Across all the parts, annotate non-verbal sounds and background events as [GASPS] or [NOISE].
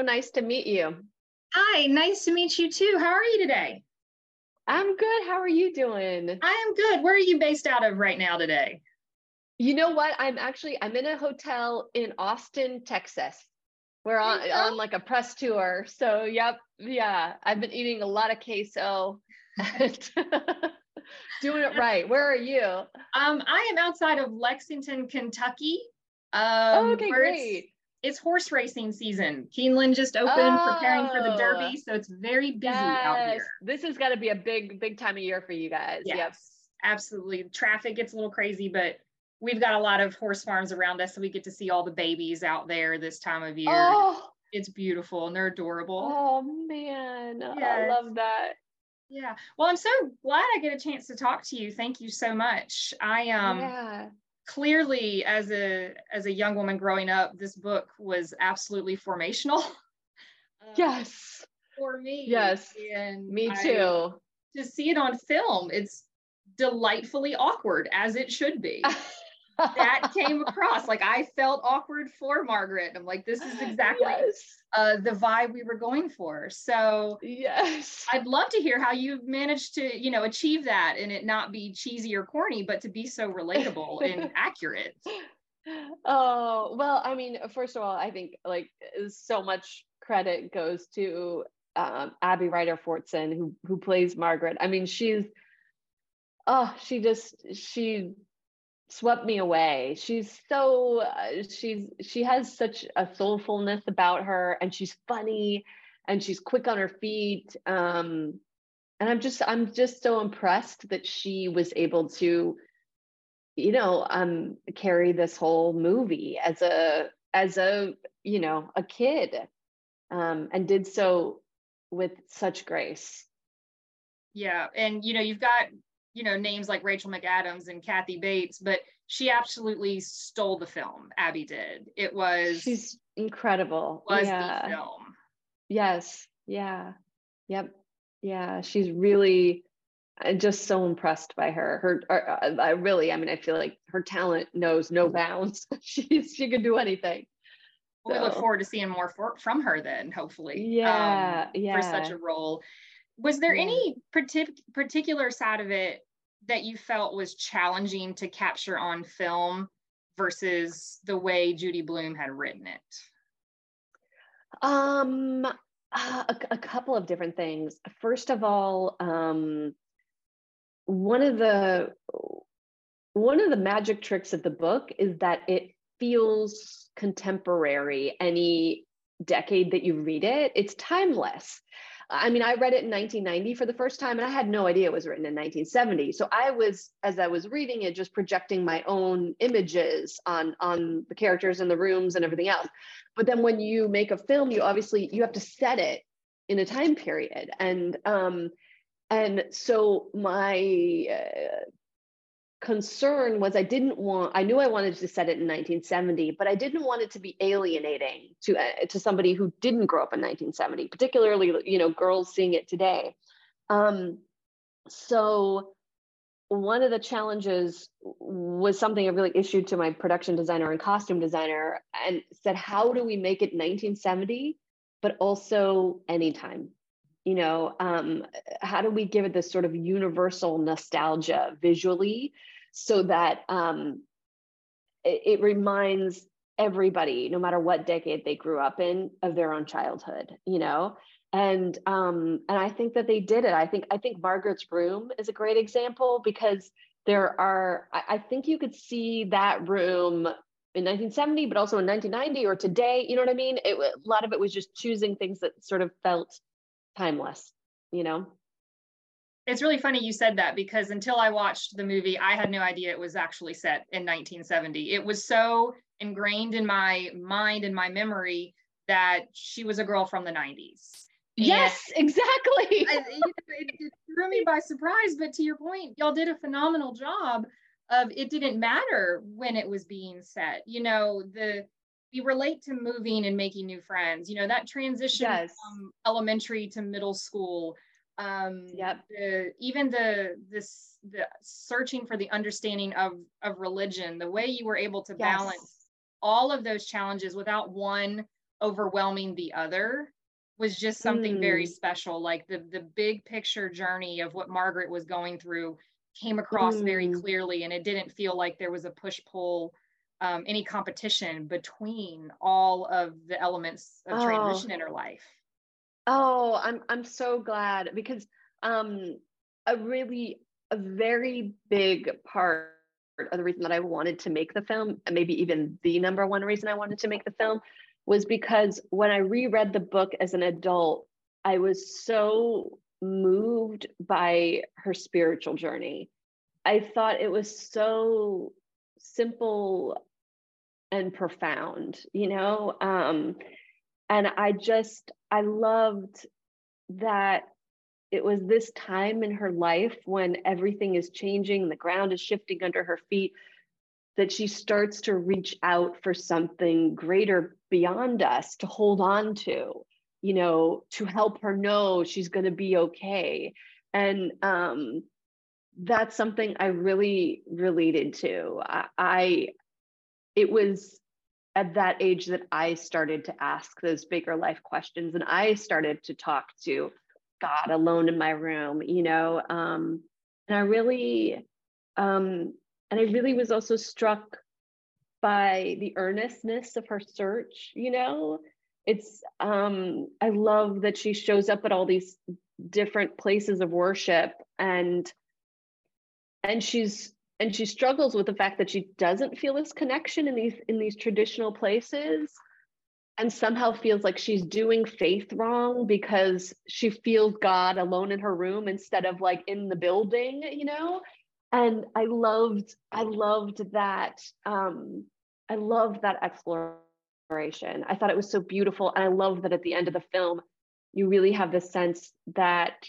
So nice to meet you. Hi, nice to meet you too. How are you today? I'm good. How are you doing? I am good. Where are you based out of right now today? You know what? I'm actually I'm in a hotel in Austin, Texas. We're on on like a press tour. So yep, yeah. I've been eating a lot of queso. [LAUGHS] doing it right. Where are you? Um, I am outside of Lexington, Kentucky. Um, oh, okay, great. It's, horse racing season. Keeneland just opened, oh, preparing for the Derby, so it's very busy yes. out here. This has got to be a big, big time of year for you guys. Yes, yep. absolutely. Traffic gets a little crazy, but we've got a lot of horse farms around us, so we get to see all the babies out there this time of year. Oh. It's beautiful and they're adorable. Oh man, yes. I love that. Yeah. Well, I'm so glad I get a chance to talk to you. Thank you so much. I um yeah. Clearly as a as a young woman growing up, this book was absolutely formational. [LAUGHS] Um, yes. For me. Yes. And me too. I, to see it on film, it's delightfully awkward as it should be. [LAUGHS] that [LAUGHS] came across. Like I felt awkward for Margaret. I'm like, this is exactly yes. uh, the vibe we were going for. So yes, I'd love to hear how you managed to, you know, achieve that and it not be cheesy or corny, but to be so relatable and [LAUGHS] accurate. Oh well, I mean, first of all, I think like so much credit goes to um, Abby Ryder Fortson who who plays Margaret. I mean, she's oh, she just she swept me away. She's so uh, she's she has such a soulfulness about her and she's funny and she's quick on her feet. Um and I'm just I'm just so impressed that she was able to you know um carry this whole movie as a as a you know a kid um and did so with such grace. Yeah, and you know, you've got you know names like Rachel McAdams and Kathy Bates, but she absolutely stole the film. Abby did. It was she's incredible. Was yeah. the film? Yes. Yeah. Yep. Yeah. She's really. I'm just so impressed by her. Her, uh, I really, I mean, I feel like her talent knows no bounds. [LAUGHS] She's she can do anything. Well, so. We look forward to seeing more for, from her then, hopefully. Yeah, um, yeah. For such a role was there yeah. any partic- particular side of it that you felt was challenging to capture on film versus the way Judy Blume had written it? Um, uh, a, a, couple of different things. First of all, um, one of the one of the magic tricks of the book is that it feels contemporary any decade that you read it. It's timeless. I mean, I read it in 1990 for the first time and I had no idea it was written in 1970. So I was, as I was reading it, just projecting my own images on, on the characters and the rooms and everything else. But then when you make a film, you obviously, you have to set it in a time period. And, um, and so my uh, concern was I didn't want I knew I wanted to set it in 1970 but I didn't want it to be alienating to uh, to somebody who didn't grow up in 1970 particularly you know girls seeing it today. Um, so one of the challenges was something I really issued to my production designer and costume designer and said how do we make it 1970 but also anytime you know um, how do we give it this sort of universal nostalgia visually so that um, it, it reminds everybody no matter what decade they grew up in of their own childhood you know? And um and i think that they did it. I think i think margaret's room is a great example because there are i, I think you could see that room in 1970 but also in 1990 or today you know what i mean? It, a lot of it was just choosing things that sort of felt timeless, you know? It's really funny you said that because until I watched the movie, I had no idea it was actually set in 1970. It was so ingrained in my mind and my memory that she was a girl from the 90s. yes, exactly. [LAUGHS] I, you know, it, it threw me by surprise, but to your point, y'all did a phenomenal job of it didn't matter when it was being set. You know, the we relate to moving and making new friends you know that transition yes. from elementary to middle school um yep. the, even the this the searching for the understanding of of religion the way you were able to yes. balance all of those challenges without one overwhelming the other was just something mm. very special like the the big picture journey of what margaret was going through came across mm. very clearly and it didn't feel like there was a push pull um, any competition between all of the elements of oh. transition in her life oh i'm i'm so glad because um a really a very big part of the reason that I wanted to make the film, and maybe even the number one reason I wanted to make the film, was because when I reread the book as an adult, I was so moved by her spiritual journey. I thought it was so simple and profound, you know? Um, and I just, I loved that it was this time in her life when everything is changing, the ground is shifting under her feet, that she starts to reach out for something greater beyond us to hold on to, you know, to help her know she's going to be okay. And um, that's something I really related to. I, I, it was at that age that I started to ask those bigger life questions and I started to talk to God alone in my room, you know. Um, and I really, um, and I really was also struck by the earnestness of her search, you know. It's, um, I love that she shows up at all these different places of worship and and she's and she struggles with the fact that she doesn't feel this connection in these in these traditional places and somehow feels like she's doing faith wrong because she feels God alone in her room instead of like in the building, you know? And I loved, I loved that. Um, I loved that exploration. I thought it was so beautiful. And I love that at the end of the film, you really have the sense that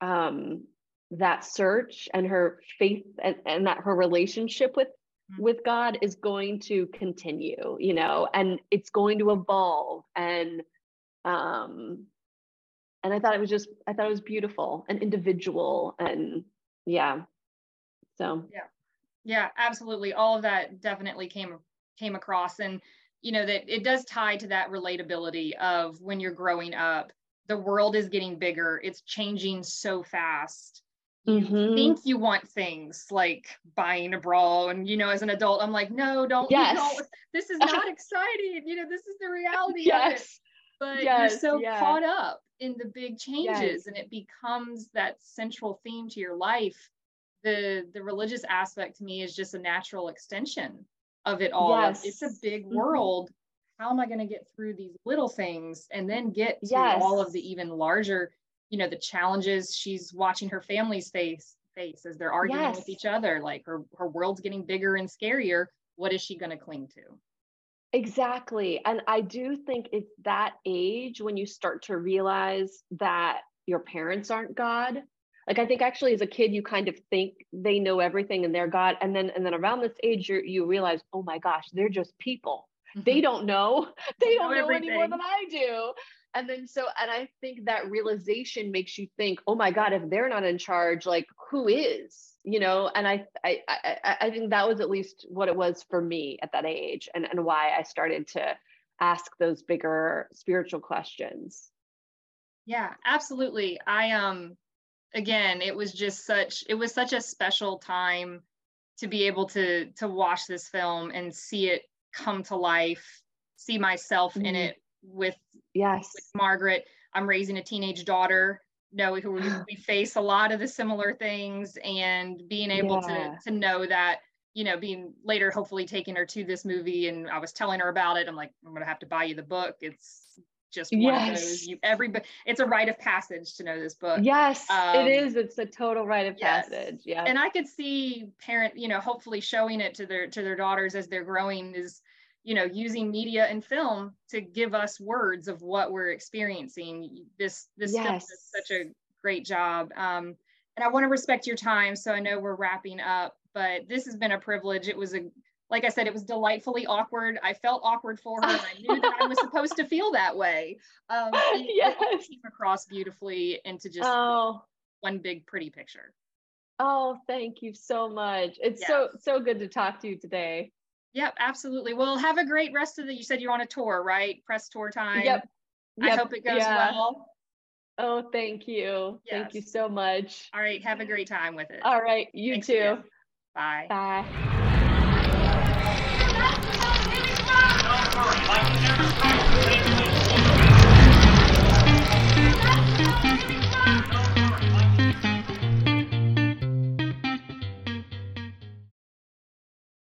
um, that search and her faith and, and that her relationship with Mm-hmm. with God is going to continue, you know, and it's going to evolve. And um and I thought it was just I thought it was beautiful and individual and yeah. So yeah. Yeah, absolutely. All of that definitely came came across and you know that it does tie to that relatability of when you're growing up the world is getting bigger it's changing so fast you mm-hmm. think you want things like buying a bra and you know as an adult i'm like no don't yes. don't this is [LAUGHS] not exciting you know this is the reality yes. of it but yes. you're so yeah. caught up in the big changes yes. and it becomes that central theme to your life the the religious aspect to me is just a natural extension of it all yes. it's a big mm-hmm. world mm-hmm. how am i going to get through these little things and then get to all of the even larger you know the challenges she's watching her family's face face as they're arguing yes. with each other like her her world's getting bigger and scarier. What is she going to cling to? Exactly. And i do think it's that age when you start to realize that your parents aren't god. Like i think actually as a kid you kind of think they know everything and they're god. And then and then around this age you you realize oh my gosh they're just people. They [LAUGHS] don't know. [LAUGHS] They don't know, know any more than i do and then so and i think that realization makes you think oh my god if they're not in charge like who is? You know and i i i, I think that was at least what it was for me at that age and and why i started to ask those bigger spiritual questions. Yeah absolutely. I um again it was just such it was such a special time to be able to to watch this film and see it come to life see myself mm-hmm. in it with yes with Margaret. I'm raising a teenage daughter. know, we, [GASPS] we face a lot of the similar things, and being able yeah. to to know that you know, being later hopefully taking her to this movie, and I was telling her about it. I'm like, I'm gonna have to buy you the book. It's just one yes. of those you every it's a rite of passage to know this book yes um, it is it's a total rite of yes. passage yeah and i could see parent you know hopefully showing it to their to their daughters as they're growing is you know using media and film to give us words of what we're experiencing this this yes. does such a great job um, and i want to respect your time so i know we're wrapping up but this has been a privilege it was a like i said it was delightfully awkward i felt awkward for her and i knew that i was supposed to feel that way um, [LAUGHS] yes. came across beautifully into just oh. one big pretty picture oh thank you so much it's yes. so so good to talk to you today Yep, absolutely. Well, have a great rest of the. You said you're on a tour, right? Press tour time. Yep. I yep. hope it goes yeah. well. Oh, thank you. Yes. Thank you so much. All right. Have a great time with it. All right. You Thanks too. again. Bye. Bye.